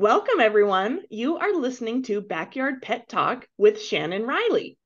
Welcome, everyone. You are listening to Backyard Pet Talk with Shannon Riley.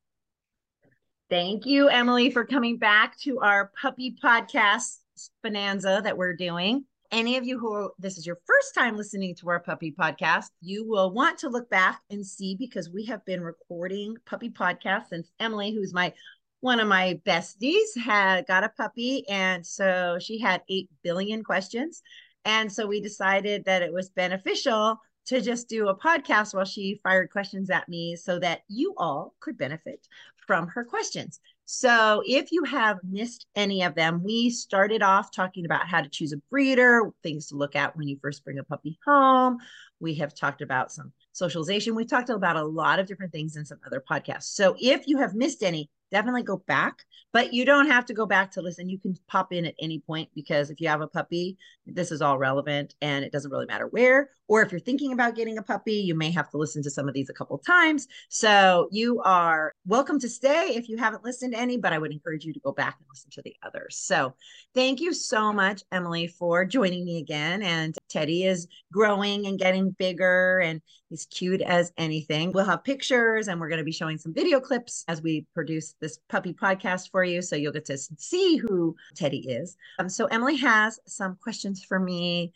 Thank you, Emily, for coming back to our puppy podcast bonanza that we're doing. Any of you who this is your first time listening to our puppy podcast, you will want to look back and see because we have been recording puppy podcasts since Emily, who's my one of my besties, had got a puppy. And so she had 8 billion questions. And so we decided that it was beneficial to just do a podcast while she fired questions at me so that you all could benefit from her questions. So, if you have missed any of them, we started off talking about how to choose a breeder, things to look at when you first bring a puppy home. We have talked about some socialization. We've talked about a lot of different things in some other podcasts. So, if you have missed any, definitely go back, but you don't have to go back to listen. You can pop in at any point because if you have a puppy, this is all relevant and it doesn't really matter where. Or if you're thinking about getting a puppy, you may have to listen to some of these a couple times. So you are welcome to stay if you haven't listened to any, but I would encourage you to go back and listen to the others. So thank you so much, Emily, for joining me again. And Teddy is growing and getting bigger and he's cute as anything. We'll have pictures and we're going to be showing some video clips as we produce this puppy podcast for you. So you'll get to see who Teddy is. Um, so Emily has some questions for me.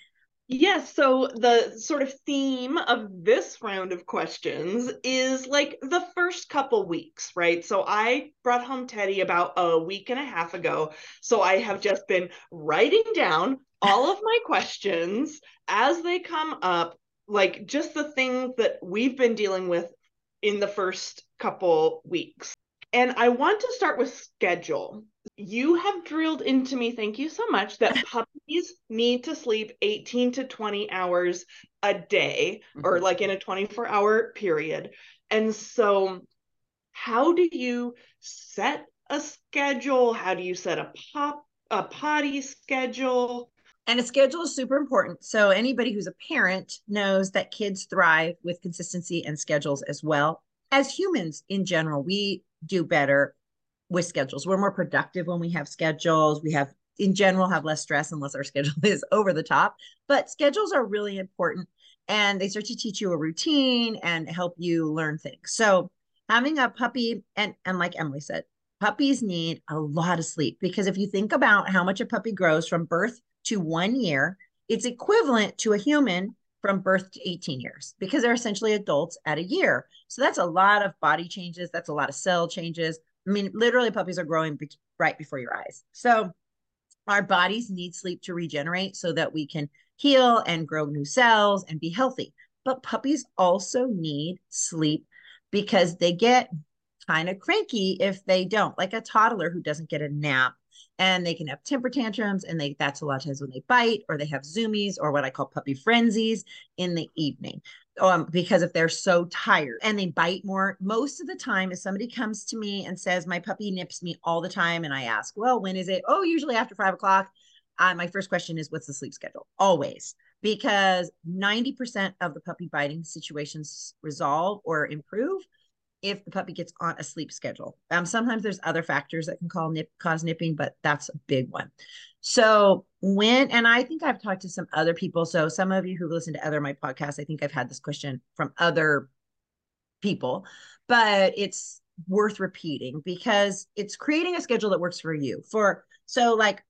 Yes, so the sort of theme of this round of questions is like the first couple weeks, right? So I brought home Teddy about a week and a half ago. So I have just been writing down all of my questions as they come up, like just the things that we've been dealing with in the first couple weeks. And I want to start with schedule. You have drilled into me, thank you so much, that puppies need to sleep 18 to 20 hours a day or mm-hmm. like in a 24 hour period. And so, how do you set a schedule? How do you set a pop a potty schedule? And a schedule is super important. So anybody who's a parent knows that kids thrive with consistency and schedules as well. As humans in general, we do better with schedules. We're more productive when we have schedules. We have, in general, have less stress unless our schedule is over the top. But schedules are really important and they start to teach you a routine and help you learn things. So having a puppy, and, and like Emily said, puppies need a lot of sleep because if you think about how much a puppy grows from birth to one year, it's equivalent to a human from birth to 18 years because they're essentially adults at a year. So that's a lot of body changes. That's a lot of cell changes. I mean, literally, puppies are growing be- right before your eyes. So our bodies need sleep to regenerate so that we can heal and grow new cells and be healthy. But puppies also need sleep because they get kind of cranky if they don't, like a toddler who doesn't get a nap and they can have temper tantrums and they that's a lot of times when they bite or they have zoomies or what i call puppy frenzies in the evening um, because if they're so tired and they bite more most of the time if somebody comes to me and says my puppy nips me all the time and i ask well when is it? Oh usually after five o'clock. Uh, my first question is what's the sleep schedule? Always because 90% of the puppy biting situations resolve or improve if the puppy gets on a sleep schedule. Um, sometimes there's other factors that can call nip, cause nipping, but that's a big one. So when, and I think I've talked to some other people. So some of you who listen to other my podcasts, I think I've had this question from other people, but it's worth repeating because it's creating a schedule that works for you. For so like,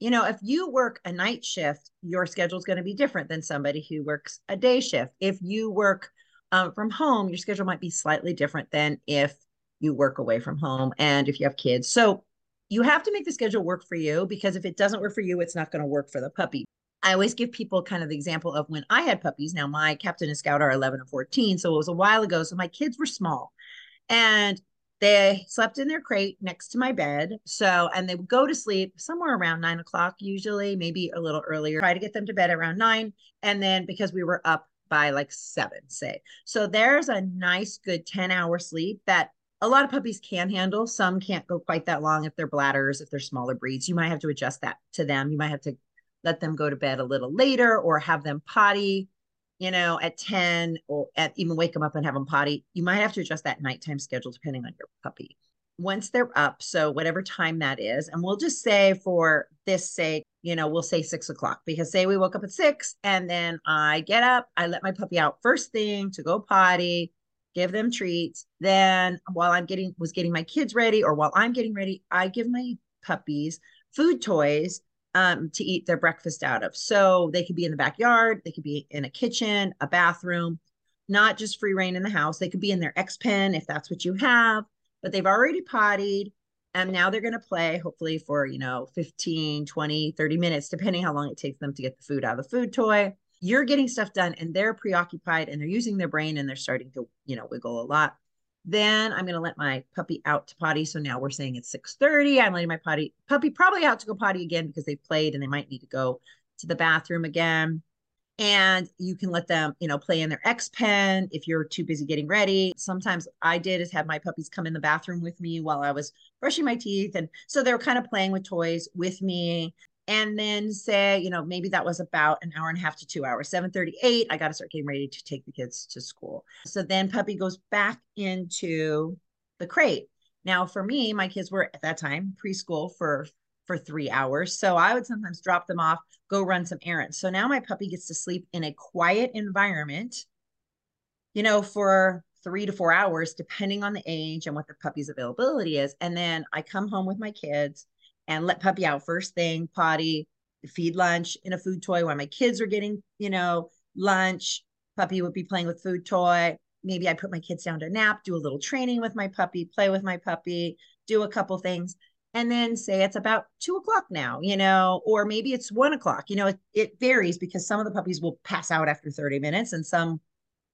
you know, if you work a night shift, your schedule is going to be different than somebody who works a day shift. If you work um, from home, your schedule might be slightly different than if you work away from home and if you have kids. So you have to make the schedule work for you because if it doesn't work for you, it's not going to work for the puppy. I always give people kind of the example of when I had puppies. Now, my captain and scout are 11 and 14. So it was a while ago. So my kids were small and they slept in their crate next to my bed. So, and they would go to sleep somewhere around nine o'clock, usually, maybe a little earlier. Try to get them to bed around nine. And then because we were up by like seven, say. So there's a nice, good 10 hour sleep that a lot of puppies can handle. Some can't go quite that long if they're bladders, if they're smaller breeds. You might have to adjust that to them. You might have to let them go to bed a little later or have them potty, you know, at 10 or at even wake them up and have them potty. You might have to adjust that nighttime schedule depending on your puppy. Once they're up, so whatever time that is, and we'll just say for this say, you know, we'll say six o'clock because say we woke up at six and then I get up, I let my puppy out first thing to go potty, give them treats. Then while I'm getting was getting my kids ready or while I'm getting ready, I give my puppies food toys um, to eat their breakfast out of. So they could be in the backyard, they could be in a kitchen, a bathroom, not just free reign in the house. They could be in their X pen if that's what you have, but they've already pottied and now they're going to play hopefully for, you know, 15, 20, 30 minutes depending how long it takes them to get the food out of the food toy. You're getting stuff done and they're preoccupied and they're using their brain and they're starting to, you know, wiggle a lot. Then I'm going to let my puppy out to potty. So now we're saying it's 6:30. I'm letting my potty puppy probably out to go potty again because they played and they might need to go to the bathroom again. And you can let them, you know, play in their X pen if you're too busy getting ready. Sometimes I did is have my puppies come in the bathroom with me while I was brushing my teeth. And so they were kind of playing with toys with me and then say you know maybe that was about an hour and a half to two hours 7.38 i got to start getting ready to take the kids to school so then puppy goes back into the crate now for me my kids were at that time preschool for for three hours so i would sometimes drop them off go run some errands so now my puppy gets to sleep in a quiet environment you know for three to four hours depending on the age and what the puppy's availability is and then i come home with my kids and let puppy out first thing, potty, feed lunch in a food toy while my kids are getting, you know, lunch. Puppy would be playing with food toy. Maybe I put my kids down to nap, do a little training with my puppy, play with my puppy, do a couple things, and then say it's about two o'clock now, you know, or maybe it's one o'clock. You know, it, it varies because some of the puppies will pass out after 30 minutes and some,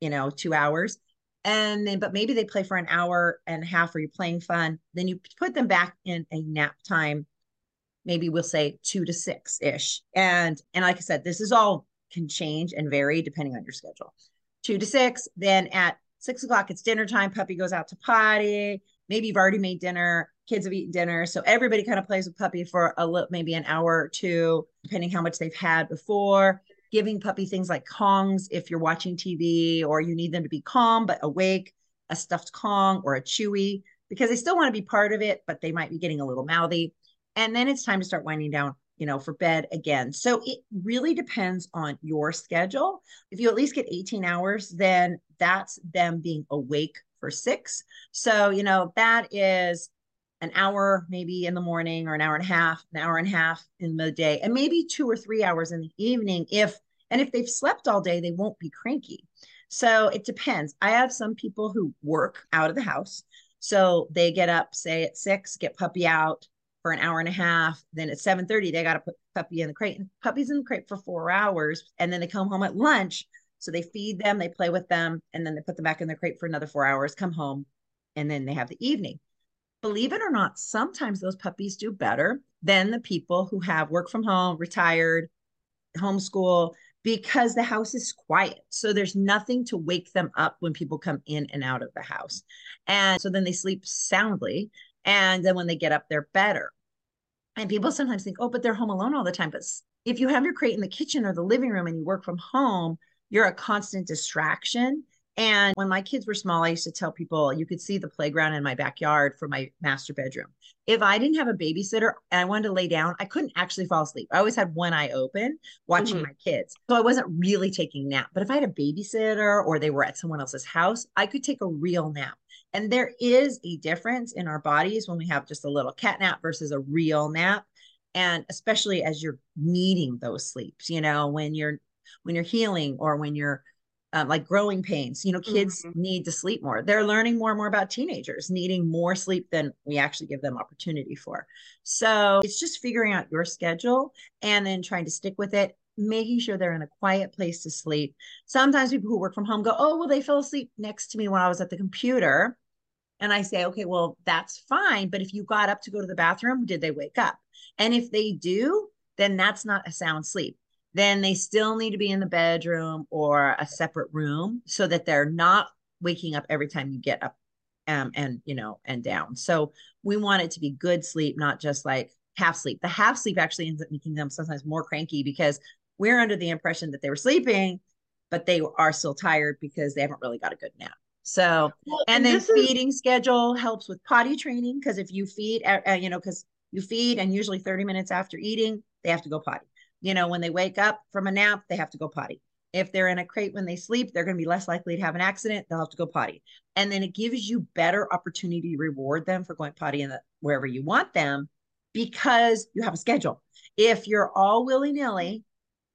you know, two hours and then but maybe they play for an hour and a half or you're playing fun then you put them back in a nap time maybe we'll say two to six ish. And and like I said, this is all can change and vary depending on your schedule. Two to six. Then at six o'clock, it's dinner time. Puppy goes out to potty. Maybe you've already made dinner. Kids have eaten dinner. So everybody kind of plays with puppy for a little, maybe an hour or two, depending how much they've had before. Giving puppy things like Kongs if you're watching TV or you need them to be calm but awake, a stuffed Kong or a Chewy, because they still want to be part of it, but they might be getting a little mouthy and then it's time to start winding down you know for bed again so it really depends on your schedule if you at least get 18 hours then that's them being awake for six so you know that is an hour maybe in the morning or an hour and a half an hour and a half in the day and maybe two or three hours in the evening if and if they've slept all day they won't be cranky so it depends i have some people who work out of the house so they get up say at six get puppy out for an hour and a half. Then at 7:30, they got to put puppy in the crate. And puppy's in the crate for four hours. And then they come home at lunch. So they feed them, they play with them, and then they put them back in their crate for another four hours, come home, and then they have the evening. Believe it or not, sometimes those puppies do better than the people who have work from home, retired, homeschool, because the house is quiet. So there's nothing to wake them up when people come in and out of the house. And so then they sleep soundly. And then when they get up, they're better. And people sometimes think, oh, but they're home alone all the time. But if you have your crate in the kitchen or the living room and you work from home, you're a constant distraction. And when my kids were small, I used to tell people you could see the playground in my backyard from my master bedroom. If I didn't have a babysitter and I wanted to lay down, I couldn't actually fall asleep. I always had one eye open watching mm-hmm. my kids. So I wasn't really taking nap. But if I had a babysitter or they were at someone else's house, I could take a real nap. And there is a difference in our bodies when we have just a little cat nap versus a real nap. And especially as you're needing those sleeps, you know, when you're when you're healing or when you're um, like growing pains, you know, kids mm-hmm. need to sleep more. They're learning more and more about teenagers needing more sleep than we actually give them opportunity for. So it's just figuring out your schedule and then trying to stick with it making sure they're in a quiet place to sleep. Sometimes people who work from home go, Oh, well, they fell asleep next to me when I was at the computer. And I say, Okay, well, that's fine. But if you got up to go to the bathroom, did they wake up? And if they do, then that's not a sound sleep. Then they still need to be in the bedroom or a separate room so that they're not waking up every time you get up um, and, you know, and down. So we want it to be good sleep, not just like half sleep. The half sleep actually ends up making them sometimes more cranky because we're under the impression that they were sleeping, but they are still tired because they haven't really got a good nap. So, well, and, and then feeding is... schedule helps with potty training because if you feed, uh, uh, you know, because You feed, and usually 30 minutes after eating, they have to go potty. You know, when they wake up from a nap, they have to go potty. If they're in a crate when they sleep, they're going to be less likely to have an accident. They'll have to go potty. And then it gives you better opportunity to reward them for going potty in the, wherever you want them because you have a schedule. If you're all willy nilly,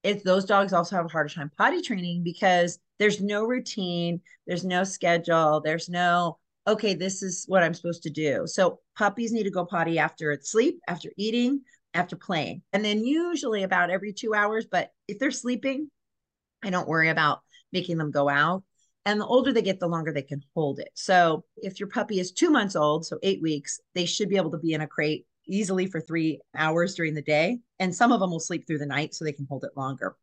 if those dogs also have a harder time potty training because there's no routine, there's no schedule, there's no, okay, this is what I'm supposed to do. So puppies need to go potty after sleep, after eating, after playing. And then usually about every two hours. But if they're sleeping, I don't worry about making them go out. And the older they get, the longer they can hold it. So if your puppy is two months old, so eight weeks, they should be able to be in a crate easily for three hours during the day. And some of them will sleep through the night so they can hold it longer.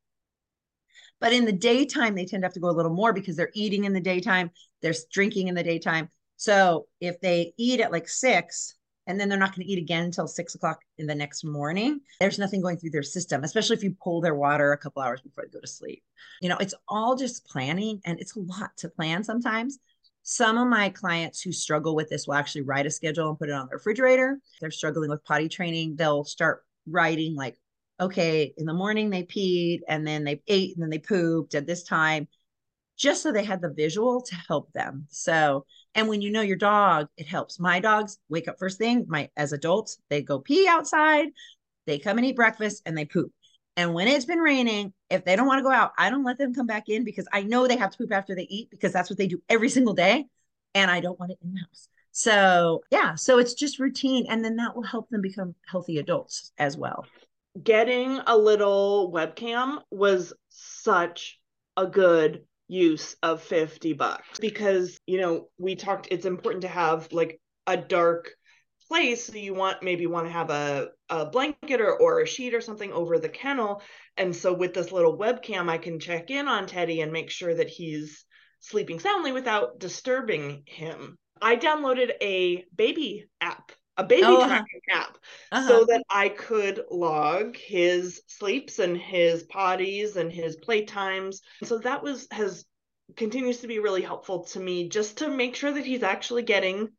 But in the daytime, they tend to have to go a little more because they're eating in the daytime, they're drinking in the daytime. So if they eat at like six, and then they're not going to eat again until six o'clock in the next morning. There's nothing going through their system, especially if you pull their water a couple hours before they go to sleep. You know, it's all just planning and it's a lot to plan sometimes. Some of my clients who struggle with this will actually write a schedule and put it on their refrigerator. If they're struggling with potty training, they'll start writing like, okay, in the morning they peed and then they ate and then they pooped at this time, just so they had the visual to help them. So and when you know your dog, it helps. My dogs wake up first thing, my as adults, they go pee outside, they come and eat breakfast and they poop. And when it's been raining, if they don't want to go out, I don't let them come back in because I know they have to poop after they eat because that's what they do every single day. And I don't want it in the house. So, yeah, so it's just routine. And then that will help them become healthy adults as well. Getting a little webcam was such a good use of 50 bucks because you know we talked it's important to have like a dark place. So you want maybe want to have a, a blanket or, or a sheet or something over the kennel. And so with this little webcam i can check in on teddy and make sure that he's sleeping soundly without disturbing him. I downloaded a baby app a baby oh, tracking uh-huh. app uh-huh. so that I could log his sleeps and his potties and his playtimes. So that was has continues to be really helpful to me just to make sure that he's actually getting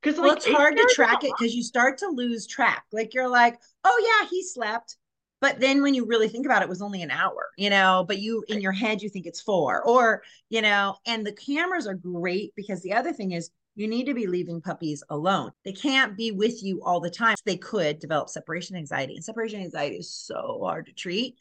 because like well, it's hard to track it because you start to lose track. Like you're like, oh yeah, he slept. But then when you really think about it, it was only an hour, you know, but you in your head you think it's four or, you know, and the cameras are great because the other thing is you need to be leaving puppies alone. They can't be with you all the time. They could develop separation anxiety, and separation anxiety is so hard to treat.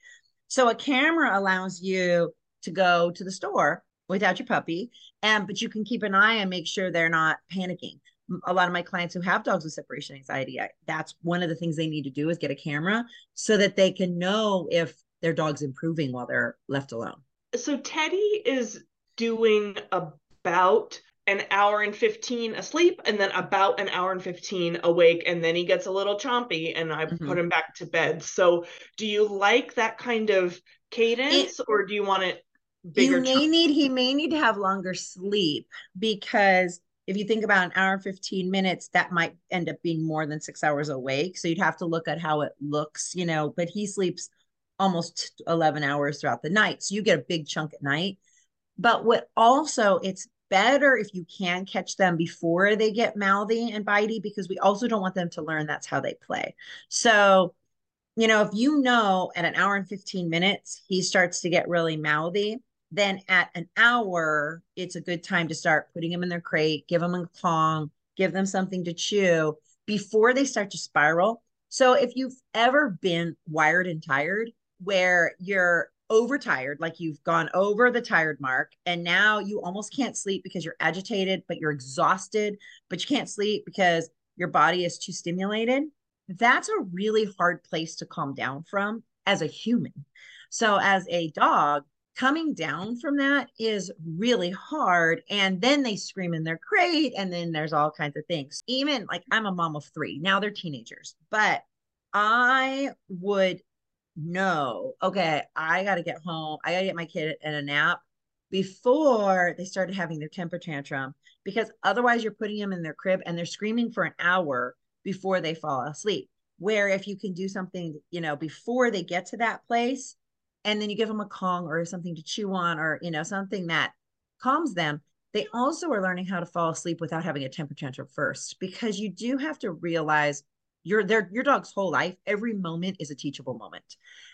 So a camera allows you to go to the store without your puppy, and but you can keep an eye and make sure they're not panicking. A lot of my clients who have dogs with separation anxiety, I, that's one of the things they need to do is get a camera so that they can know if their dog's improving while they're left alone. So Teddy is doing about an hour and 15 asleep and then about an hour and 15 awake and then he gets a little chompy and i mm-hmm. put him back to bed. So do you like that kind of cadence it, or do you want it bigger you may chomp- need he may need to have longer sleep because if you think about an hour and 15 minutes that might end up being more than six hours awake. So you'd have to look at how it looks you know but he sleeps almost 11 hours throughout the night. So you get a big chunk at night. But what also it's better if you can catch them before they get mouthy and bitey because we also don't want them to learn that's how they play. So, you know, if you know at an hour and 15 minutes he starts to get really mouthy, then at an hour it's a good time to start putting them in their crate, give them a Kong, give them something to chew before they start to spiral. So if you've ever been wired and tired where you're overtired, like you've gone over the tired mark, and now you almost can't sleep because you're agitated, but you're exhausted, but you can't sleep because your body is too stimulated. That's a really hard place to calm down from as a human. So, as a dog, coming down from that is really hard. And then they scream in their crate, and then there's all kinds of things. Even like I'm a mom of three, now they're teenagers, but I would no, okay, I got to get home. I got to get my kid in a nap before they started having their temper tantrum because otherwise you're putting them in their crib and they're screaming for an hour before they fall asleep. Where if you can do something, you know, before they get to that place and then you give them a Kong or something to chew on or, you know, something that calms them, they also are learning how to fall asleep without having a temper tantrum first because you do have to realize your their your dog's whole life every moment is a teachable moment.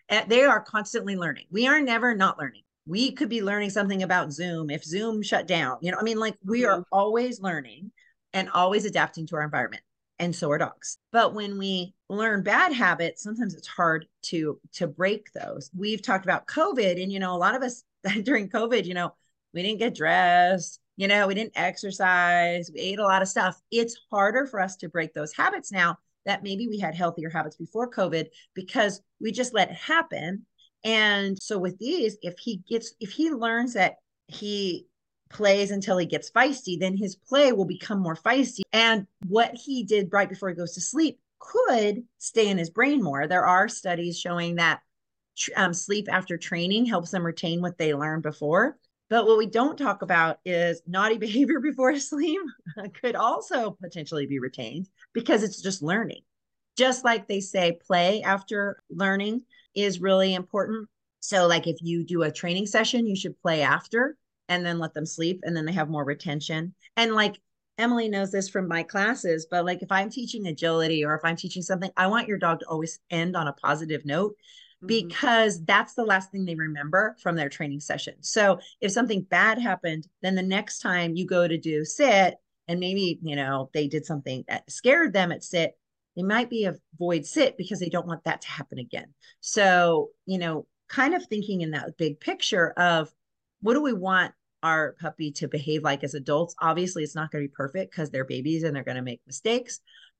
And they are constantly learning. We are never not learning. We could be learning something about zoom if zoom shut down. You know i mean like we are mm-hmm. always learning and always adapting to our environment and so are dogs. But when we learn bad habits sometimes it's hard to to break those. We've talked about covid and you know a lot of us during covid you know we didn't get dressed you know we didn't exercise we ate a lot of stuff. It's harder for us to break those habits now that maybe we had healthier habits before COVID because we just let it happen. And so with these, if he gets, if he learns that he plays until he gets feisty, then his play will become more feisty. And what he did right before he goes to sleep could stay in his brain more. There are studies showing that um, sleep after training helps them retain what they learned before. But what we don't talk about is naughty behavior before sleep could also potentially be retained because it's just learning. Just like they say, play after learning is really important. So, like if you do a training session, you should play after and then let them sleep, and then they have more retention. And like Emily knows this from my classes, but like if I'm teaching agility or if I'm teaching something, I want your dog to always end on a positive note. Mm-hmm. because that's the last thing they remember from their training session. So if something bad happened, then the next time you go to do sit and maybe, you know, they did something that scared them at sit, they might be avoid sit because they don't want that to happen again. So, you know, kind of thinking in that big picture of what do we want our puppy to behave like as adults? Obviously, it's not going to be perfect because they're babies and they're going to make mistakes,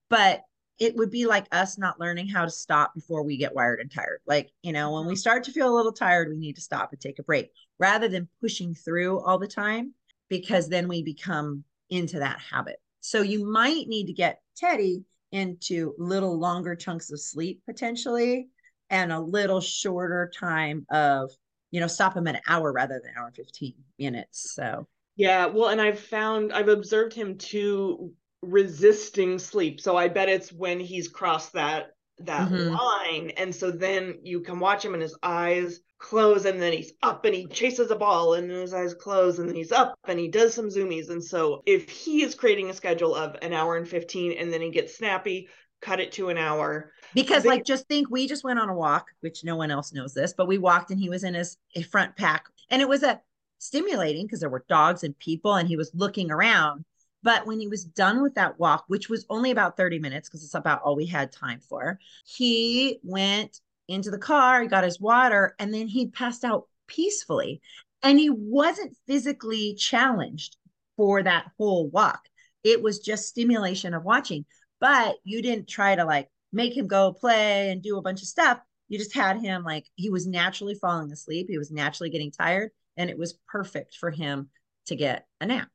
but it would be like us not learning how to stop before we get wired and tired. Like, you know, when we mm-hmm. start to feel a little tired, we need to stop and take a break rather than pushing through all the time because then we become into that habit. So you might need to get Teddy into little longer chunks of sleep potentially and a little shorter time of, you know, stop him an hour rather than hour 15 minutes. So yeah, well, and I've found I've observed him too resisting sleep. So I bet it's when he's crossed that that mm-hmm. line. And so then you can watch him and his eyes close and then he's up and he chases a ball and his eyes close and then he's up and he does some zoomies. And so if he is creating a schedule of an hour and 15 and then he gets snappy, cut it to an hour. Because they- like just think we just went on a walk, which no one else knows this, but we walked and he was in his front pack and it was a stimulating because there were dogs and people and he was looking around but when he was done with that walk, which was only about 30 minutes because it's about all we had time for, he went into the car, he got his water, and then he passed out peacefully. And he wasn't physically challenged for that whole walk. It was just stimulation of watching. But you didn't try to like make him go play and do a bunch of stuff. You just had him like he was naturally falling asleep. He was naturally getting tired. And it was perfect for him to get a nap.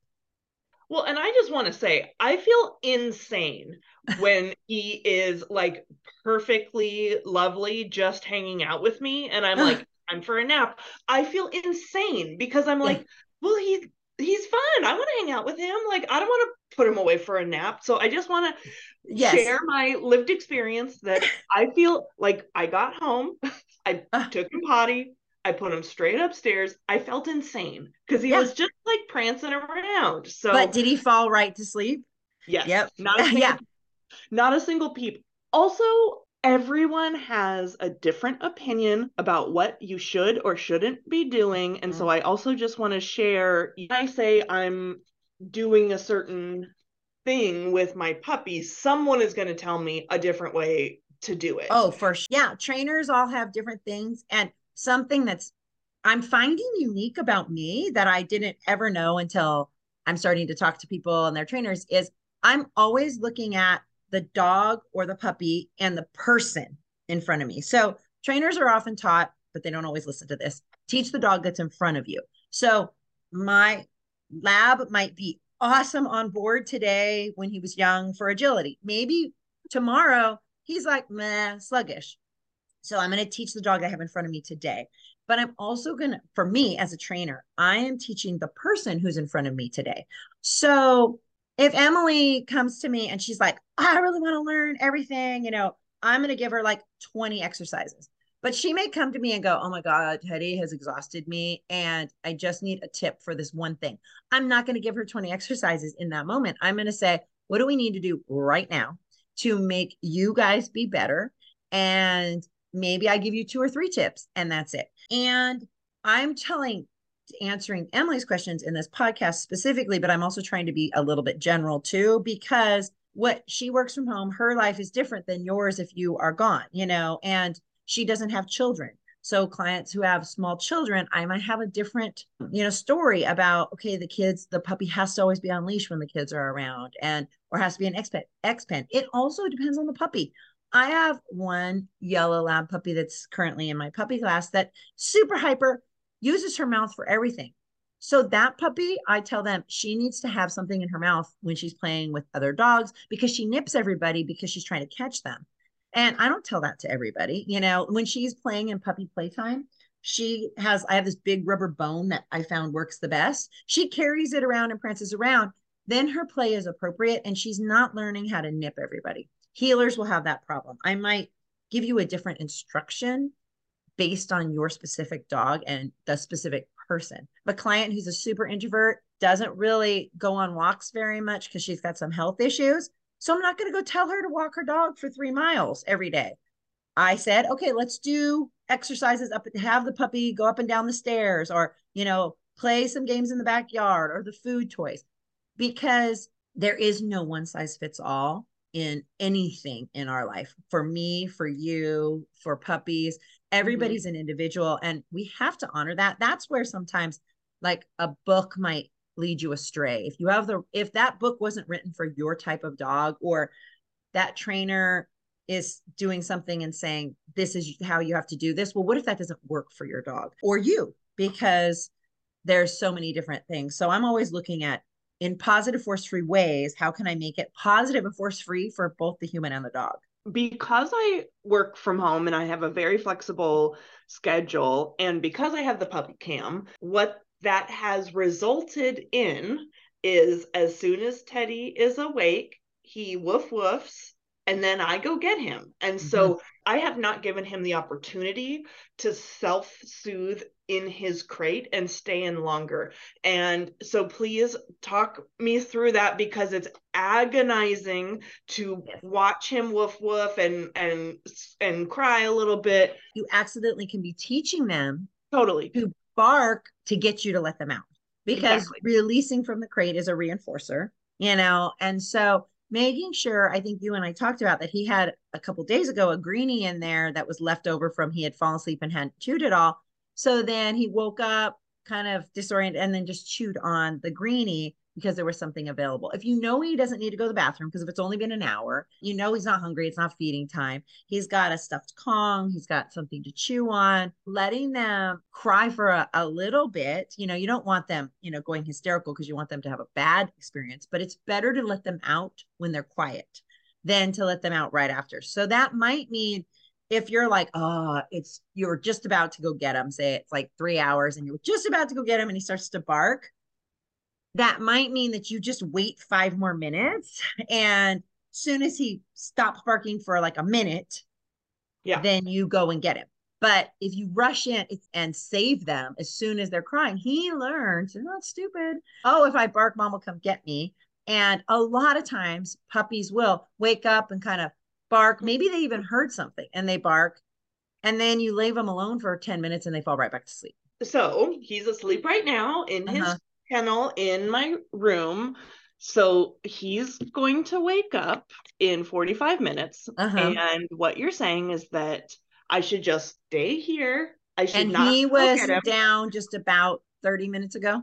Well, and I just want to say, I feel insane when he is like perfectly lovely, just hanging out with me, and I'm like, I'm for a nap. I feel insane because I'm like, well, he's he's fun. I want to hang out with him. Like, I don't want to put him away for a nap. So I just want to yes. share my lived experience that I feel like I got home, I took him potty, I put him straight upstairs. I felt insane because he yeah. was just like prancing around. So, but did he fall right to sleep? Yes. Yep. Not a single, yeah. Not a single peep. Also, everyone has a different opinion about what you should or shouldn't be doing, and mm-hmm. so I also just want to share. When I say I'm doing a certain thing with my puppy, someone is going to tell me a different way to do it. Oh, for sure. Yeah, trainers all have different things, and something that's I'm finding unique about me that I didn't ever know until I'm starting to talk to people and their trainers is I'm always looking at the dog or the puppy and the person in front of me. So trainers are often taught, but they don't always listen to this. Teach the dog that's in front of you. So my lab might be awesome on board today when he was young for agility. Maybe tomorrow he's like meh, sluggish. So I'm going to teach the dog I have in front of me today. But I'm also going to, for me as a trainer, I am teaching the person who's in front of me today. So if Emily comes to me and she's like, I really want to learn everything, you know, I'm going to give her like 20 exercises. But she may come to me and go, Oh my God, Teddy has exhausted me. And I just need a tip for this one thing. I'm not going to give her 20 exercises in that moment. I'm going to say, What do we need to do right now? to make you guys be better. And maybe I give you two or three tips and that's it. And I'm telling, answering Emily's questions in this podcast specifically, but I'm also trying to be a little bit general too, because what she works from home, her life is different than yours if you are gone, you know, and she doesn't have children. So clients who have small children, I might have a different, you know, story about okay, the kids, the puppy has to always be on leash when the kids are around, and or has to be an X pen. It also depends on the puppy. I have one yellow lab puppy that's currently in my puppy class that super hyper uses her mouth for everything. So that puppy, I tell them she needs to have something in her mouth when she's playing with other dogs because she nips everybody because she's trying to catch them. And I don't tell that to everybody. You know, when she's playing in puppy playtime, she has, I have this big rubber bone that I found works the best. She carries it around and prances around. Then her play is appropriate and she's not learning how to nip everybody. Heelers will have that problem. I might give you a different instruction based on your specific dog and the specific person. A client who's a super introvert doesn't really go on walks very much because she's got some health issues. So I'm not going to go tell her to walk her dog for three miles every day. I said, okay, let's do exercises up, have the puppy go up and down the stairs or, you know, play some games in the backyard or the food toys because there is no one size fits all in anything in our life. For me, for you, for puppies, everybody's mm-hmm. an individual and we have to honor that. That's where sometimes like a book might lead you astray. If you have the if that book wasn't written for your type of dog or that trainer is doing something and saying this is how you have to do this, well what if that doesn't work for your dog or you because there's so many different things. So I'm always looking at in positive force free ways, how can I make it positive and force free for both the human and the dog? Because I work from home and I have a very flexible schedule, and because I have the puppy cam, what that has resulted in is as soon as Teddy is awake, he woof woofs and then I go get him. And mm-hmm. so I have not given him the opportunity to self soothe in his crate and stay in longer. And so please talk me through that because it's agonizing to yes. watch him woof woof and and and cry a little bit. You accidentally can be teaching them totally to bark to get you to let them out because exactly. releasing from the crate is a reinforcer, you know. And so making sure I think you and I talked about that he had a couple days ago a greenie in there that was left over from he had fallen asleep and hadn't chewed it all. So then he woke up kind of disoriented and then just chewed on the greenie because there was something available. If you know he doesn't need to go to the bathroom, because if it's only been an hour, you know he's not hungry, it's not feeding time. He's got a stuffed Kong, he's got something to chew on, letting them cry for a, a little bit. You know, you don't want them, you know, going hysterical because you want them to have a bad experience, but it's better to let them out when they're quiet than to let them out right after. So that might mean if you're like, oh, it's you're just about to go get him, say it's like three hours and you're just about to go get him and he starts to bark that might mean that you just wait five more minutes and as soon as he stops barking for like a minute yeah. then you go and get him. But if you rush in and save them as soon as they're crying he learns they're not stupid. Oh if i bark mom will come get me. And a lot of times puppies will wake up and kind of bark maybe they even heard something and they bark and then you leave them alone for 10 minutes and they fall right back to sleep so he's asleep right now in uh-huh. his kennel in my room. So he's going to wake up in 45 minutes. Uh-huh. And what you're saying is that I should just stay here. I should and not. He was down just about 30 minutes ago.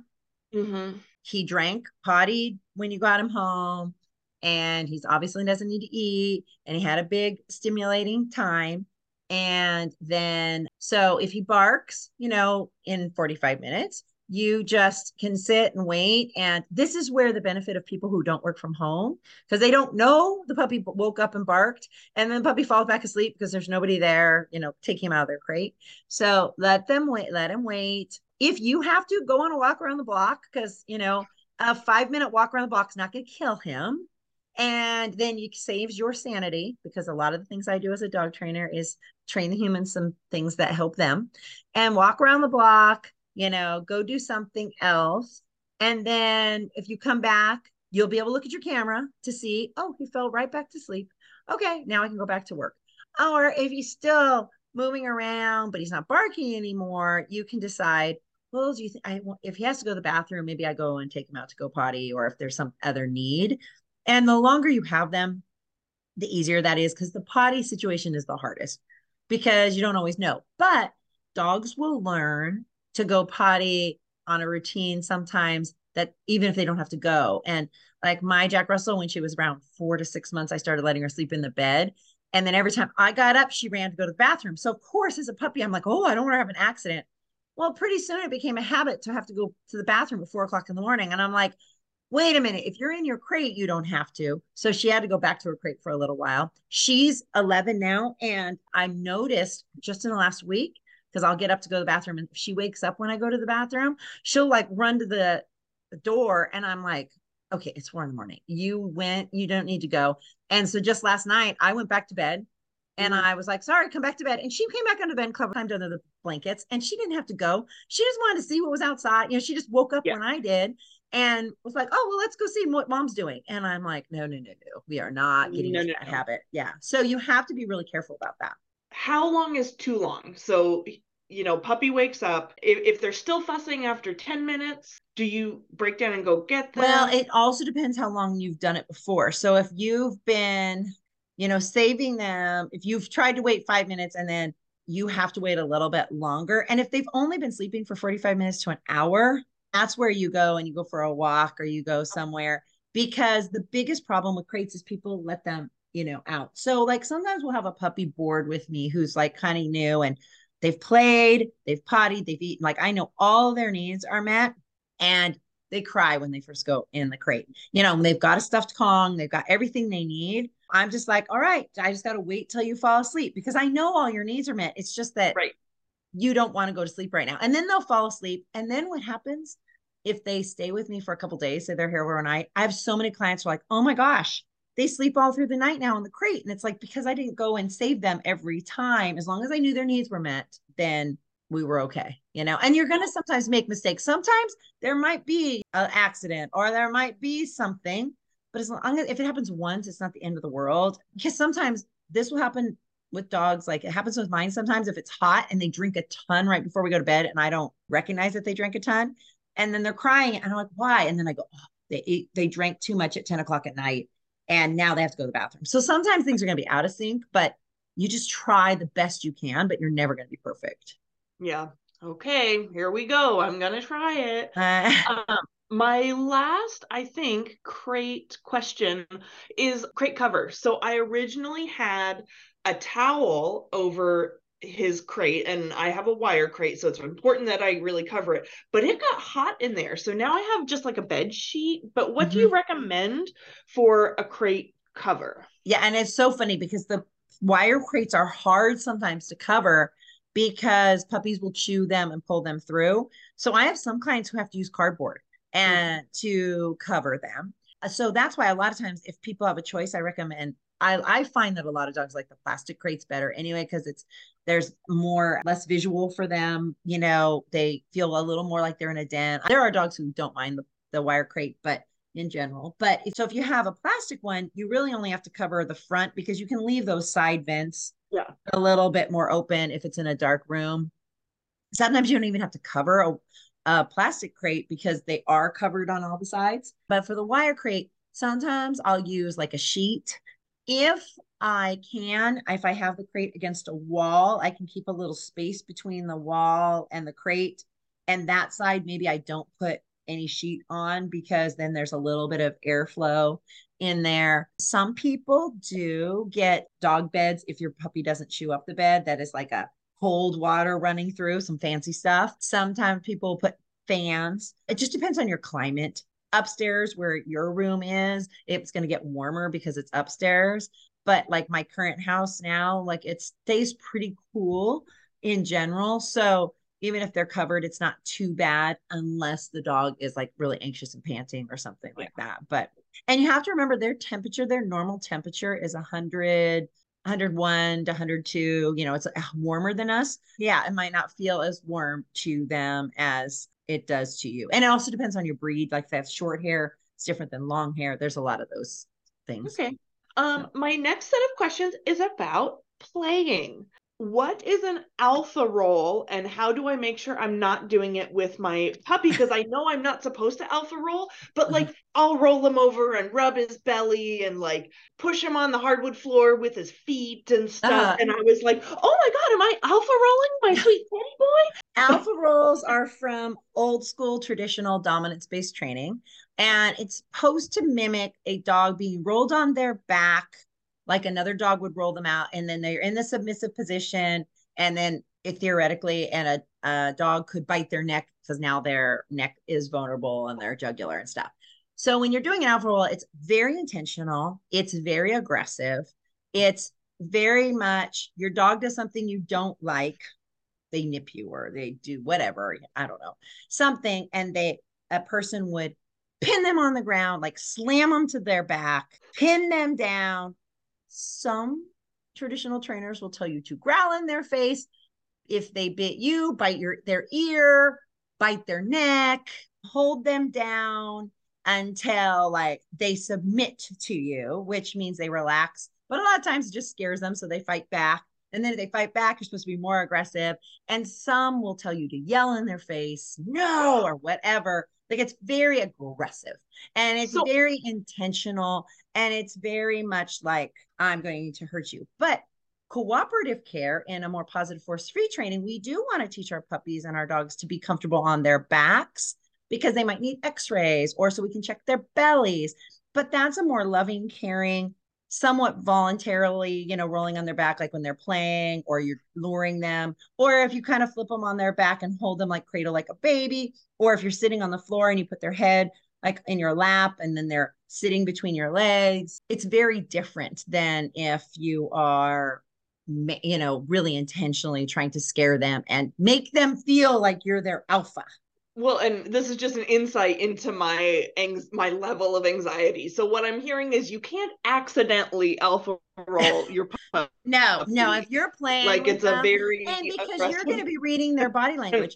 Mm-hmm. He drank potty when you got him home, and he's obviously doesn't need to eat. And he had a big stimulating time. And then, so if he barks, you know, in 45 minutes, you just can sit and wait and this is where the benefit of people who don't work from home because they don't know the puppy woke up and barked and then the puppy falls back asleep because there's nobody there you know taking him out of their crate so let them wait let him wait if you have to go on a walk around the block because you know a five minute walk around the block is not going to kill him and then you saves your sanity because a lot of the things i do as a dog trainer is train the humans some things that help them and walk around the block you know, go do something else. And then if you come back, you'll be able to look at your camera to see, oh, he fell right back to sleep. okay, now I can go back to work. Or if he's still moving around, but he's not barking anymore, you can decide, well, do you think I if he has to go to the bathroom, maybe I go and take him out to go potty, or if there's some other need. And the longer you have them, the easier that is because the potty situation is the hardest because you don't always know. But dogs will learn to go potty on a routine sometimes that even if they don't have to go. And like my Jack Russell, when she was around four to six months, I started letting her sleep in the bed. And then every time I got up, she ran to go to the bathroom. So, of course, as a puppy, I'm like, oh, I don't want to have an accident. Well, pretty soon it became a habit to have to go to the bathroom at four o'clock in the morning. And I'm like, wait a minute, if you're in your crate, you don't have to. So she had to go back to her crate for a little while. She's 11 now. And I noticed just in the last week, because I'll get up to go to the bathroom and she wakes up when I go to the bathroom, she'll like run to the, door and I'm like, okay, it's four in the morning. You went, you don't need to go. And so just last night, I went back to bed and mm-hmm. I was like, sorry, come back to bed. And she came back under the bed, climbed under the blankets, and she didn't have to go. She just wanted to see what was outside. You know, she just woke up yeah. when I did and was like, oh, well, let's go see what mom's doing. And I'm like, no, no, no, no. We are not getting no, into no, that no. habit. Yeah. So you have to be really careful about that. How long is too long? So you know, puppy wakes up. If, if they're still fussing after 10 minutes, do you break down and go get them? Well, it also depends how long you've done it before. So if you've been, you know, saving them, if you've tried to wait five minutes and then you have to wait a little bit longer. And if they've only been sleeping for 45 minutes to an hour, that's where you go and you go for a walk or you go somewhere because the biggest problem with crates is people let them you know out so like sometimes we'll have a puppy board with me who's like kind of new and they've played, they've potted, they've eaten. Like I know all their needs are met and they cry when they first go in the crate. You know, they've got a stuffed Kong, they've got everything they need. I'm just like, all right, I just got to wait till you fall asleep because I know all your needs are met. It's just that right. You don't want to go to sleep right now. And then they'll fall asleep. And then what happens if they stay with me for a couple days, say they're here overnight? I have so many clients who are like, oh my gosh, they sleep all through the night now in the crate. And it's like, because I didn't go and save them every time, as long as I knew their needs were met, then we were okay, you know. And you're going to sometimes make mistakes. Sometimes there might be an accident or there might be something, but as long as if it happens once, it's not the end of the world. Because sometimes this will happen with dogs. Like it happens with mine sometimes if it's hot and they drink a ton right before we go to bed and I don't recognize that they drink a ton. And then they're crying and I'm like, why? And then I go, oh, they ate, they drank too much at 10 o'clock at night and now they have to go to the bathroom. So sometimes things are going to be out of sync, but you just try the best you can, but you're never going to be perfect. Yeah. Okay, here we go. I'm going to try it. Uh, um, my last, I think, crate question is crate cover. So I originally had a towel over his crate and I have a wire crate, so it's important that I really cover it. But it got hot in there. So now I have just like a bed sheet. But what mm-hmm. do you mm-hmm. recommend for a crate cover? Yeah, and it's so funny because the wire crates are hard sometimes to cover because puppies will chew them and pull them through. So I have some clients who have to use cardboard and mm-hmm. to cover them. So that's why a lot of times if people have a choice, I recommend I, I find that a lot of dogs like the plastic crates better anyway because it's there's more less visual for them you know they feel a little more like they're in a den there are dogs who don't mind the, the wire crate but in general but if, so if you have a plastic one you really only have to cover the front because you can leave those side vents yeah a little bit more open if it's in a dark room sometimes you don't even have to cover a, a plastic crate because they are covered on all the sides but for the wire crate sometimes i'll use like a sheet if I can, if I have the crate against a wall, I can keep a little space between the wall and the crate. And that side, maybe I don't put any sheet on because then there's a little bit of airflow in there. Some people do get dog beds if your puppy doesn't chew up the bed. That is like a cold water running through, some fancy stuff. Sometimes people put fans. It just depends on your climate upstairs where your room is, it's going to get warmer because it's upstairs. But like my current house now, like it stays pretty cool in general. So even if they're covered, it's not too bad unless the dog is like really anxious and panting or something like that. But and you have to remember their temperature, their normal temperature is 100 101 to 102 you know it's warmer than us yeah it might not feel as warm to them as it does to you. And it also depends on your breed. Like if they have short hair, it's different than long hair. There's a lot of those things. Okay. Um, my next set of questions is about playing what is an alpha roll and how do I make sure I'm not doing it with my puppy? Because I know I'm not supposed to alpha roll, but mm-hmm. like I'll roll him over and rub his belly and like push him on the hardwood floor with his feet and stuff. Uh, and I was like, oh my God, am I alpha rolling my sweet teddy boy? Alpha rolls are from old school traditional dominance based training. And it's supposed to mimic a dog being rolled on their back like another dog would roll them out and then they're in the submissive position and then it theoretically and a, a dog could bite their neck because now their neck is vulnerable and their jugular and stuff. So when you're doing an alpha roll it's very intentional it's very aggressive it's very much your dog does something you don't like they nip you or they do whatever i don't know something and they a person would pin them on the ground like slam them to their back pin them down some traditional trainers will tell you to growl in their face. If they bit you, bite your their ear, bite their neck, hold them down until like they submit to you, which means they relax. But a lot of times it just scares them, so they fight back. And then if they fight back, you're supposed to be more aggressive. And some will tell you to yell in their face, no, or whatever. Like it's very aggressive and it's so, very intentional and it's very much like I'm going to hurt you. But cooperative care and a more positive force free training, we do want to teach our puppies and our dogs to be comfortable on their backs because they might need x rays or so we can check their bellies. But that's a more loving, caring, somewhat voluntarily, you know, rolling on their back, like when they're playing or you're luring them, or if you kind of flip them on their back and hold them like cradle like a baby, or if you're sitting on the floor and you put their head like in your lap and then they're sitting between your legs. It's very different than if you are you know really intentionally trying to scare them and make them feel like you're their alpha well and this is just an insight into my my level of anxiety so what i'm hearing is you can't accidentally alpha roll your puppy. no no if you're playing like it's them, a very and because you're going to be reading their body language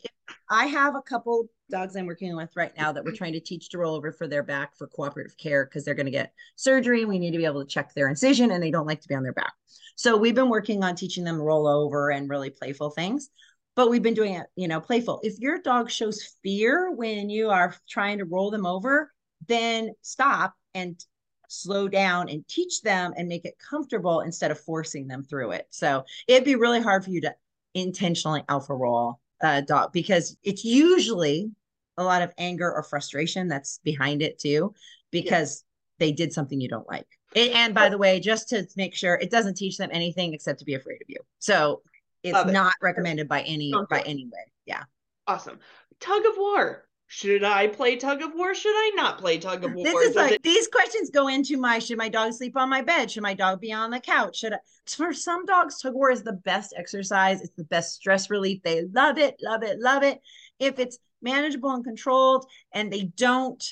i have a couple dogs i'm working with right now that we're mm-hmm. trying to teach to roll over for their back for cooperative care because they're going to get surgery we need to be able to check their incision and they don't like to be on their back so we've been working on teaching them roll over and really playful things but we've been doing it, you know, playful. If your dog shows fear when you are trying to roll them over, then stop and slow down and teach them and make it comfortable instead of forcing them through it. So it'd be really hard for you to intentionally alpha roll a dog because it's usually a lot of anger or frustration that's behind it too, because yeah. they did something you don't like. and by the way, just to make sure, it doesn't teach them anything except to be afraid of you. So it's Love not recommended by any Don't by any way. Yeah. Awesome. Tug of war. Should I play tug of war? Should I not play tug of war? This is Does like it- these questions go into my should my dog sleep on my bed? Should my dog be on the couch? Should I for some dogs, tug of war is the best exercise. It's the best stress relief. They love it, love it, love it. If it's manageable and controlled and they don't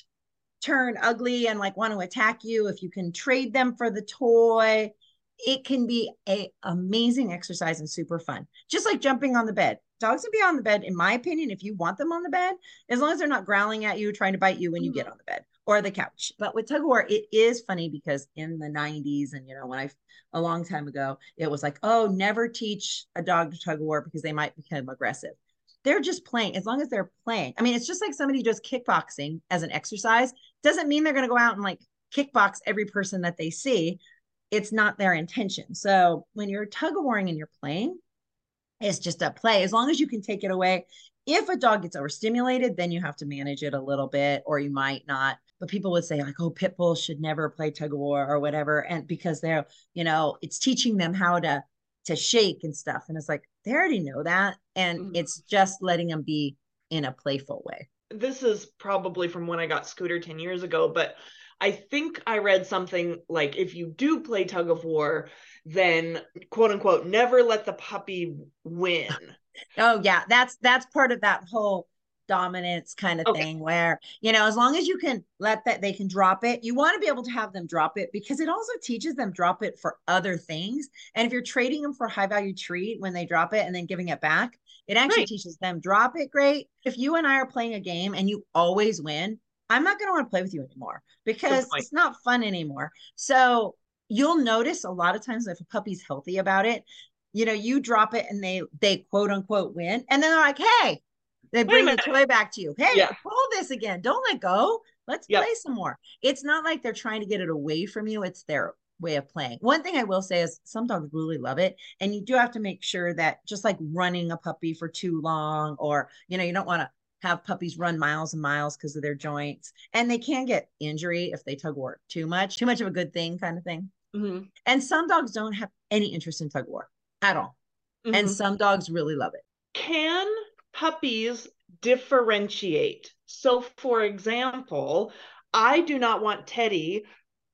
turn ugly and like want to attack you, if you can trade them for the toy, it can be a amazing exercise and super fun. Just like jumping on the bed. Dogs can be on the bed, in my opinion, if you want them on the bed, as long as they're not growling at you, trying to bite you when you get mm-hmm. on the bed or the couch. But with tug of war, it is funny because in the 90s and you know, when I a long time ago, it was like, oh, never teach a dog to tug of war because they might become aggressive. They're just playing as long as they're playing. I mean, it's just like somebody does kickboxing as an exercise. Doesn't mean they're going to go out and like kickbox every person that they see it's not their intention. So when you're tug of warring and you're playing, it's just a play. As long as you can take it away. If a dog gets overstimulated, then you have to manage it a little bit, or you might not. But people would say, like, oh, pit bulls should never play tug of war or whatever. And because they're, you know, it's teaching them how to to shake and stuff. And it's like they already know that. And mm-hmm. it's just letting them be in a playful way. This is probably from when I got Scooter 10 years ago, but I think I read something like if you do play tug of war, then quote unquote never let the puppy win. oh yeah, that's that's part of that whole dominance kind of okay. thing where you know as long as you can let that they can drop it you want to be able to have them drop it because it also teaches them drop it for other things and if you're trading them for high value treat when they drop it and then giving it back it actually right. teaches them drop it great if you and i are playing a game and you always win I'm not going to want to play with you anymore because it's not fun anymore. So you'll notice a lot of times if a puppy's healthy about it, you know, you drop it and they they quote unquote win, and then they're like, hey, they bring the toy back to you. Hey, yeah. hold this again. Don't let go. Let's yep. play some more. It's not like they're trying to get it away from you. It's their way of playing. One thing I will say is some dogs really love it. And you do have to make sure that just like running a puppy for too long, or, you know, you don't want to have puppies run miles and miles because of their joints. And they can get injury if they tug war too much, too much of a good thing kind of thing. Mm-hmm. And some dogs don't have any interest in tug war at all. Mm-hmm. And some dogs really love it. Can puppies differentiate? So, for example, I do not want Teddy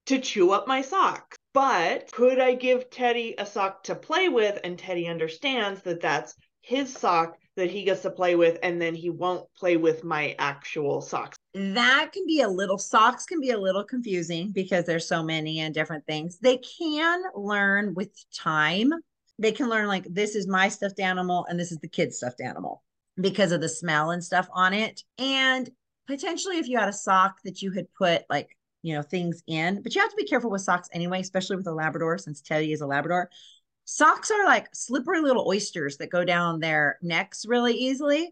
to chew up my socks, but could I give Teddy a sock to play with and Teddy understands that that's his sock that he gets to play with and then he won't play with my actual socks? That can be a little socks can be a little confusing because there's so many and different things. They can learn with time. They can learn like this is my stuffed animal and this is the kid's stuffed animal because of the smell and stuff on it and potentially if you had a sock that you had put like you know things in but you have to be careful with socks anyway especially with a labrador since teddy is a labrador socks are like slippery little oysters that go down their necks really easily.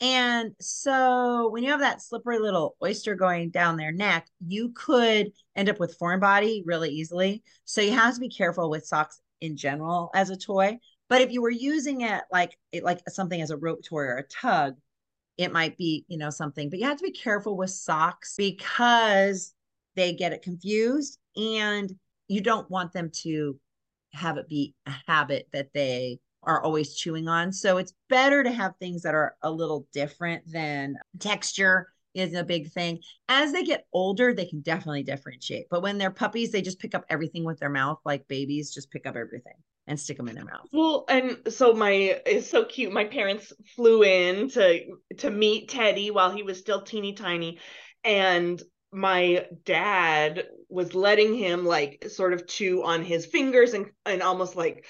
And so when you have that slippery little oyster going down their neck, you could end up with foreign body really easily. So you have to be careful with socks in general as a toy. But if you were using it like it like something as a rope toy or a tug, it might be, you know, something. But you have to be careful with socks because they get it confused and you don't want them to have it be a habit that they are always chewing on. So it's better to have things that are a little different than texture is a big thing. As they get older, they can definitely differentiate. But when they're puppies, they just pick up everything with their mouth, like babies just pick up everything and stick them in their mouth. Well, and so my it's so cute. My parents flew in to to meet Teddy while he was still teeny tiny, and my dad was letting him like sort of chew on his fingers and and almost like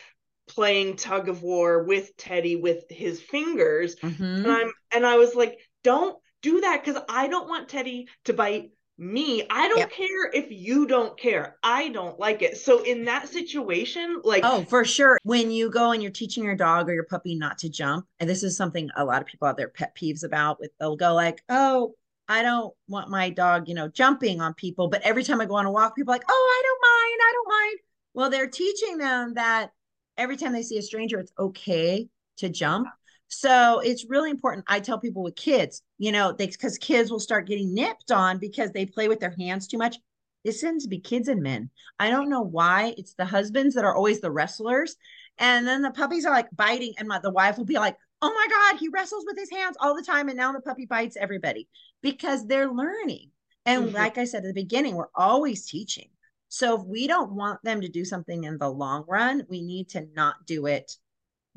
playing tug of war with Teddy with his fingers. Mm-hmm. And I'm and I was like, don't do that because I don't want Teddy to bite me. I don't yep. care if you don't care. I don't like it. So in that situation, like Oh, for sure. When you go and you're teaching your dog or your puppy not to jump, and this is something a lot of people have their pet peeves about with they'll go like, "Oh, I don't want my dog, you know, jumping on people. But every time I go on a walk, people are like, oh, I don't mind. I don't mind. Well, they're teaching them that every time they see a stranger, it's okay to jump. So it's really important. I tell people with kids, you know, because kids will start getting nipped on because they play with their hands too much. This tends to be kids and men. I don't know why. It's the husbands that are always the wrestlers. And then the puppies are like biting, and my, the wife will be like, oh my God, he wrestles with his hands all the time. And now the puppy bites everybody because they're learning. And mm-hmm. like I said at the beginning, we're always teaching. So if we don't want them to do something in the long run, we need to not do it.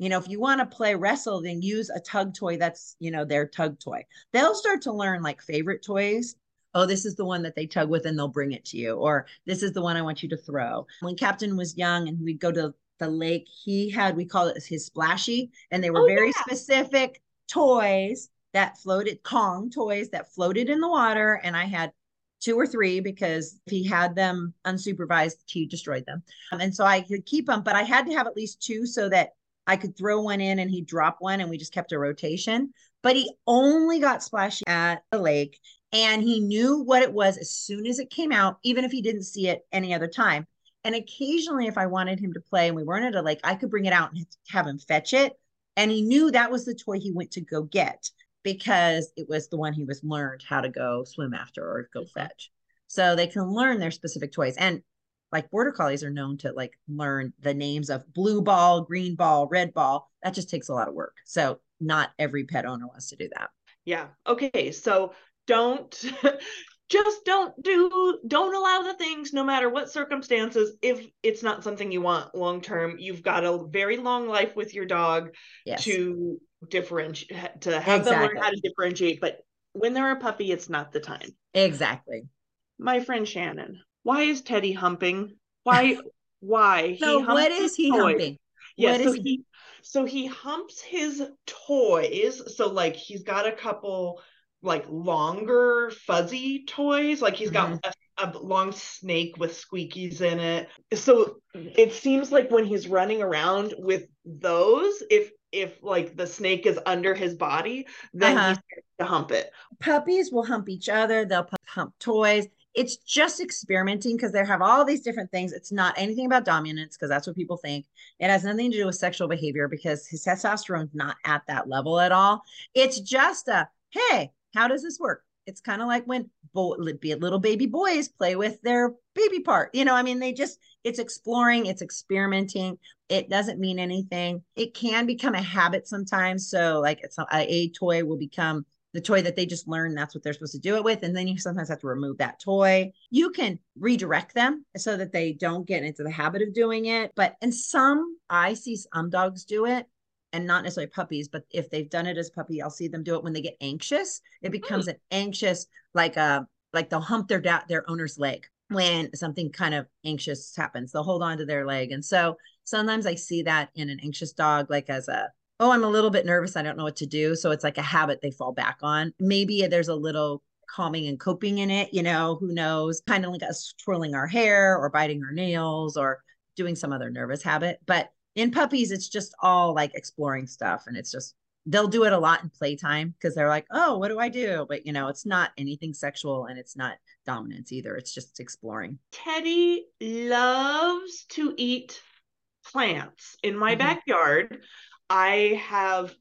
You know, if you want to play wrestle, then use a tug toy that's, you know, their tug toy. They'll start to learn like favorite toys. Oh, this is the one that they tug with and they'll bring it to you. Or this is the one I want you to throw. When Captain was young and we'd go to the lake, he had, we call it his splashy, and they were oh, very yeah. specific toys that floated, Kong toys that floated in the water. And I had two or three because if he had them unsupervised, he destroyed them. Um, and so I could keep them, but I had to have at least two so that I could throw one in and he'd drop one and we just kept a rotation. But he only got splashy at the lake and he knew what it was as soon as it came out, even if he didn't see it any other time. And occasionally, if I wanted him to play and we weren't at a lake, I could bring it out and have him fetch it. And he knew that was the toy he went to go get because it was the one he was learned how to go swim after or go fetch. So they can learn their specific toys. And like border collies are known to like learn the names of blue ball, green ball, red ball. That just takes a lot of work. So not every pet owner wants to do that. Yeah. Okay. So don't just don't do don't allow the things no matter what circumstances if it's not something you want long term you've got a very long life with your dog yes. to differentiate to have exactly. them learn how to differentiate but when they're a puppy it's not the time exactly my friend shannon why is teddy humping why why so he what is he toys. humping yeah so he so he humps his toys so like he's got a couple like longer fuzzy toys like he's got mm-hmm. a a long snake with squeakies in it. So it seems like when he's running around with those, if if like the snake is under his body, then uh-huh. he starts to hump it. Puppies will hump each other. They'll hump toys. It's just experimenting because they have all these different things. It's not anything about dominance because that's what people think. It has nothing to do with sexual behavior because his testosterone's not at that level at all. It's just a hey, how does this work? It's kind of like when bo- little baby boys play with their baby part. You know, I mean, they just, it's exploring, it's experimenting. It doesn't mean anything. It can become a habit sometimes. So, like, it's a, a toy will become the toy that they just learn that's what they're supposed to do it with and then you sometimes have to remove that toy you can redirect them so that they don't get into the habit of doing it but in some i see some dogs do it and not necessarily puppies, but if they've done it as puppy, I'll see them do it when they get anxious. It becomes an anxious, like a uh, like they'll hump their da- their owner's leg when something kind of anxious happens. They'll hold on to their leg, and so sometimes I see that in an anxious dog, like as a oh, I'm a little bit nervous, I don't know what to do. So it's like a habit they fall back on. Maybe there's a little calming and coping in it, you know, who knows? Kind of like us twirling our hair or biting our nails or doing some other nervous habit, but in puppies it's just all like exploring stuff and it's just they'll do it a lot in playtime because they're like oh what do i do but you know it's not anything sexual and it's not dominance either it's just exploring teddy loves to eat plants in my mm-hmm. backyard i have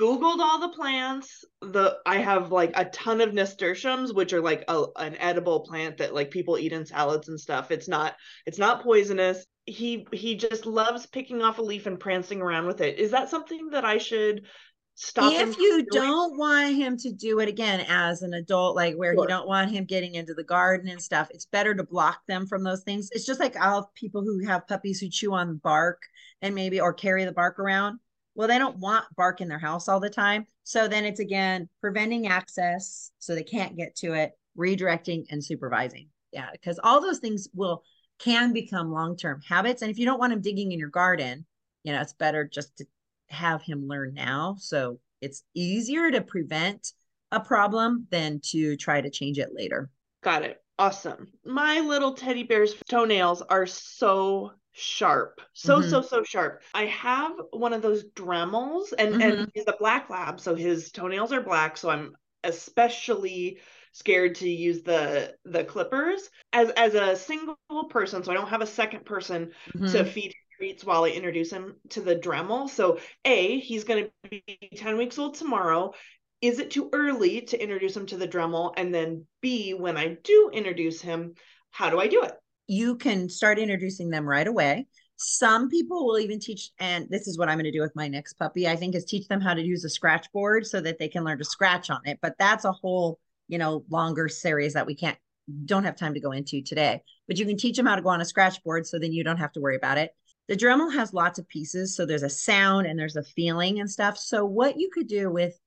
googled all the plants the i have like a ton of nasturtiums which are like a, an edible plant that like people eat in salads and stuff it's not it's not poisonous he he just loves picking off a leaf and prancing around with it. Is that something that I should stop? If you don't want him to do it again as an adult, like where sure. you don't want him getting into the garden and stuff, it's better to block them from those things. It's just like all people who have puppies who chew on bark and maybe or carry the bark around. Well, they don't want bark in their house all the time. So then it's again preventing access so they can't get to it, redirecting and supervising. Yeah, because all those things will can become long-term habits. And if you don't want him digging in your garden, you know, it's better just to have him learn now. So it's easier to prevent a problem than to try to change it later. Got it. Awesome. My little teddy bear's toenails are so sharp. So, mm-hmm. so, so sharp. I have one of those Dremels and, mm-hmm. and he's a black lab. So his toenails are black. So I'm especially scared to use the the clippers as as a single person so i don't have a second person mm-hmm. to feed treats while i introduce him to the dremel so a he's going to be 10 weeks old tomorrow is it too early to introduce him to the dremel and then b when i do introduce him how do i do it you can start introducing them right away some people will even teach and this is what i'm going to do with my next puppy i think is teach them how to use a scratch board so that they can learn to scratch on it but that's a whole you know, longer series that we can't don't have time to go into today. But you can teach them how to go on a scratch board so then you don't have to worry about it. The Dremel has lots of pieces. So there's a sound and there's a feeling and stuff. So what you could do with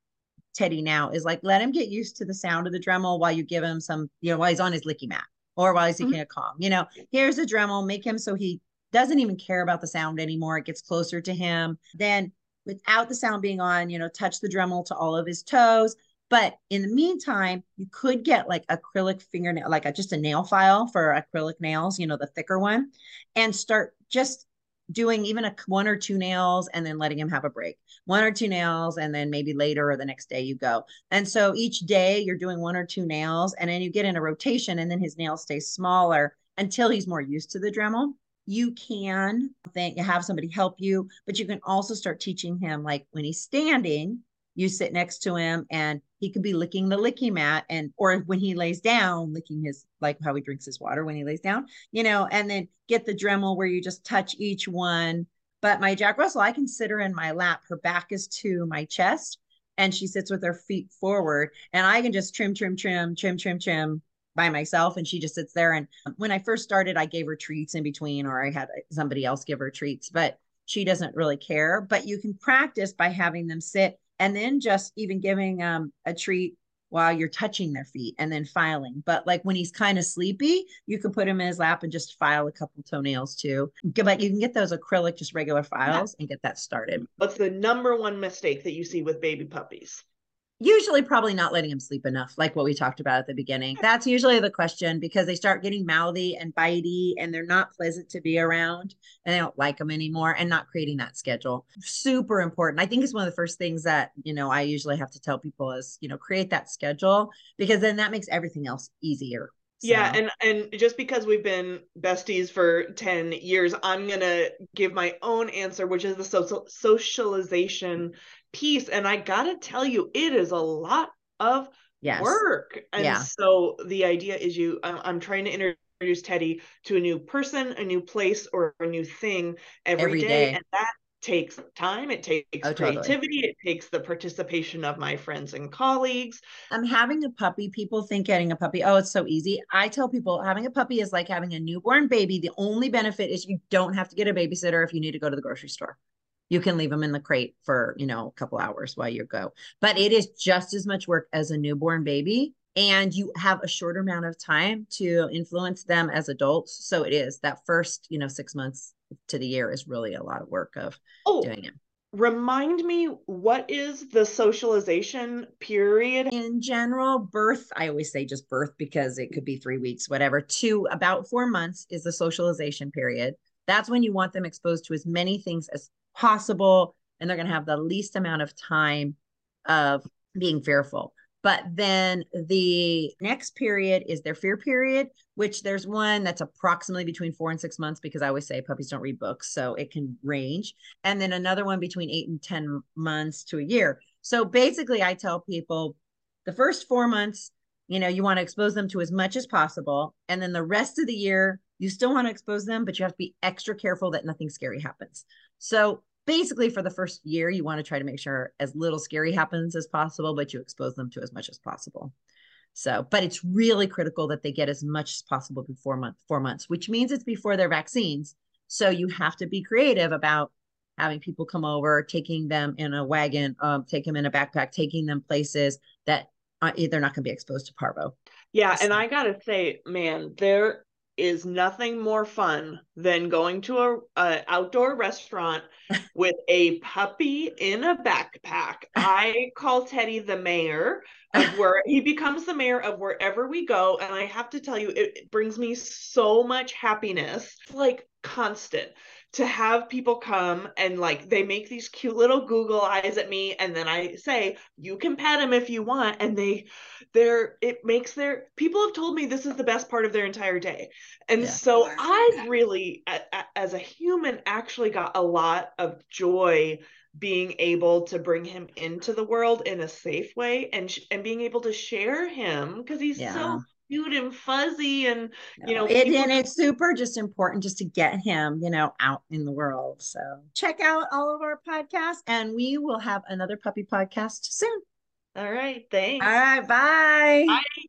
Teddy now is like let him get used to the sound of the Dremel while you give him some, you know, while he's on his licky mat or while he's mm-hmm. a calm. You know, here's a Dremel, make him so he doesn't even care about the sound anymore. It gets closer to him. Then without the sound being on, you know, touch the Dremel to all of his toes but in the meantime, you could get like acrylic fingernail, like a, just a nail file for acrylic nails, you know, the thicker one, and start just doing even a one or two nails and then letting him have a break. One or two nails, and then maybe later or the next day you go. And so each day you're doing one or two nails, and then you get in a rotation, and then his nails stay smaller until he's more used to the Dremel you can think you have somebody help you but you can also start teaching him like when he's standing you sit next to him and he could be licking the licky mat and or when he lays down licking his like how he drinks his water when he lays down you know and then get the dremel where you just touch each one. But my jack russell i can sit her in my lap. Her back is to my chest and she sits with her feet forward and i can just trim trim trim trim trim trim by myself and she just sits there. And when i first started i gave her treats in between or i had somebody else give her treats but she doesn't really care. But you can practice by having them sit and then just even giving um, a treat while you're touching their feet and then filing. But like when he's kind of sleepy, you can put him in his lap and just file a couple toenails too. But you can get those acrylic, just regular files yeah. and get that started. What's the number one mistake that you see with baby puppies? Usually probably not letting him sleep enough, like what we talked about at the beginning. That's usually the question because they start getting mouthy and bitey and they're not pleasant to be around and they don't like them anymore and not creating that schedule. Super important. I think it's one of the first things that, you know, I usually have to tell people is, you know, create that schedule because then that makes everything else easier. So. Yeah, and and just because we've been besties for 10 years, I'm going to give my own answer which is the social socialization piece and I got to tell you it is a lot of yes. work. And yeah. so the idea is you uh, I'm trying to introduce Teddy to a new person, a new place or a new thing every, every day, day. and that takes time it takes oh, creativity totally. it takes the participation of my friends and colleagues. I'm having a puppy people think getting a puppy oh it's so easy. I tell people having a puppy is like having a newborn baby. The only benefit is you don't have to get a babysitter if you need to go to the grocery store. You can leave them in the crate for you know a couple hours while you go. But it is just as much work as a newborn baby and you have a shorter amount of time to influence them as adults. So it is that first you know six months to the year is really a lot of work of oh, doing it. remind me what is the socialization period? In general birth i always say just birth because it could be three weeks whatever to about four months is the socialization period. That's when you want them exposed to as many things as possible and they're going to have the least amount of time of being fearful but then the next period is their fear period, which there's one that's approximately between four and six months because I always say puppies don't read books. So it can range. And then another one between eight and 10 months to a year. So basically, I tell people the first four months, you know, you want to expose them to as much as possible. And then the rest of the year, you still want to expose them, but you have to be extra careful that nothing scary happens. So basically for the first year you want to try to make sure as little scary happens as possible but you expose them to as much as possible so but it's really critical that they get as much as possible before month four months which means it's before their vaccines so you have to be creative about having people come over taking them in a wagon um, take them in a backpack taking them places that uh, they're not going to be exposed to parvo yeah so. and i gotta say man there is nothing more fun than going to a, a, outdoor restaurant with a puppy in a backpack. I call Teddy the mayor of where he becomes the mayor of wherever we go, and I have to tell you, it, it brings me so much happiness, like constant to have people come and like they make these cute little google eyes at me and then i say you can pet them if you want and they they're it makes their people have told me this is the best part of their entire day and yeah. so i've really a, a, as a human actually got a lot of joy being able to bring him into the world in a safe way and sh- and being able to share him because he's yeah. so cute and fuzzy and you know it, people... and it's super just important just to get him you know out in the world. So check out all of our podcasts and we will have another puppy podcast soon. All right thanks. All right bye. Bye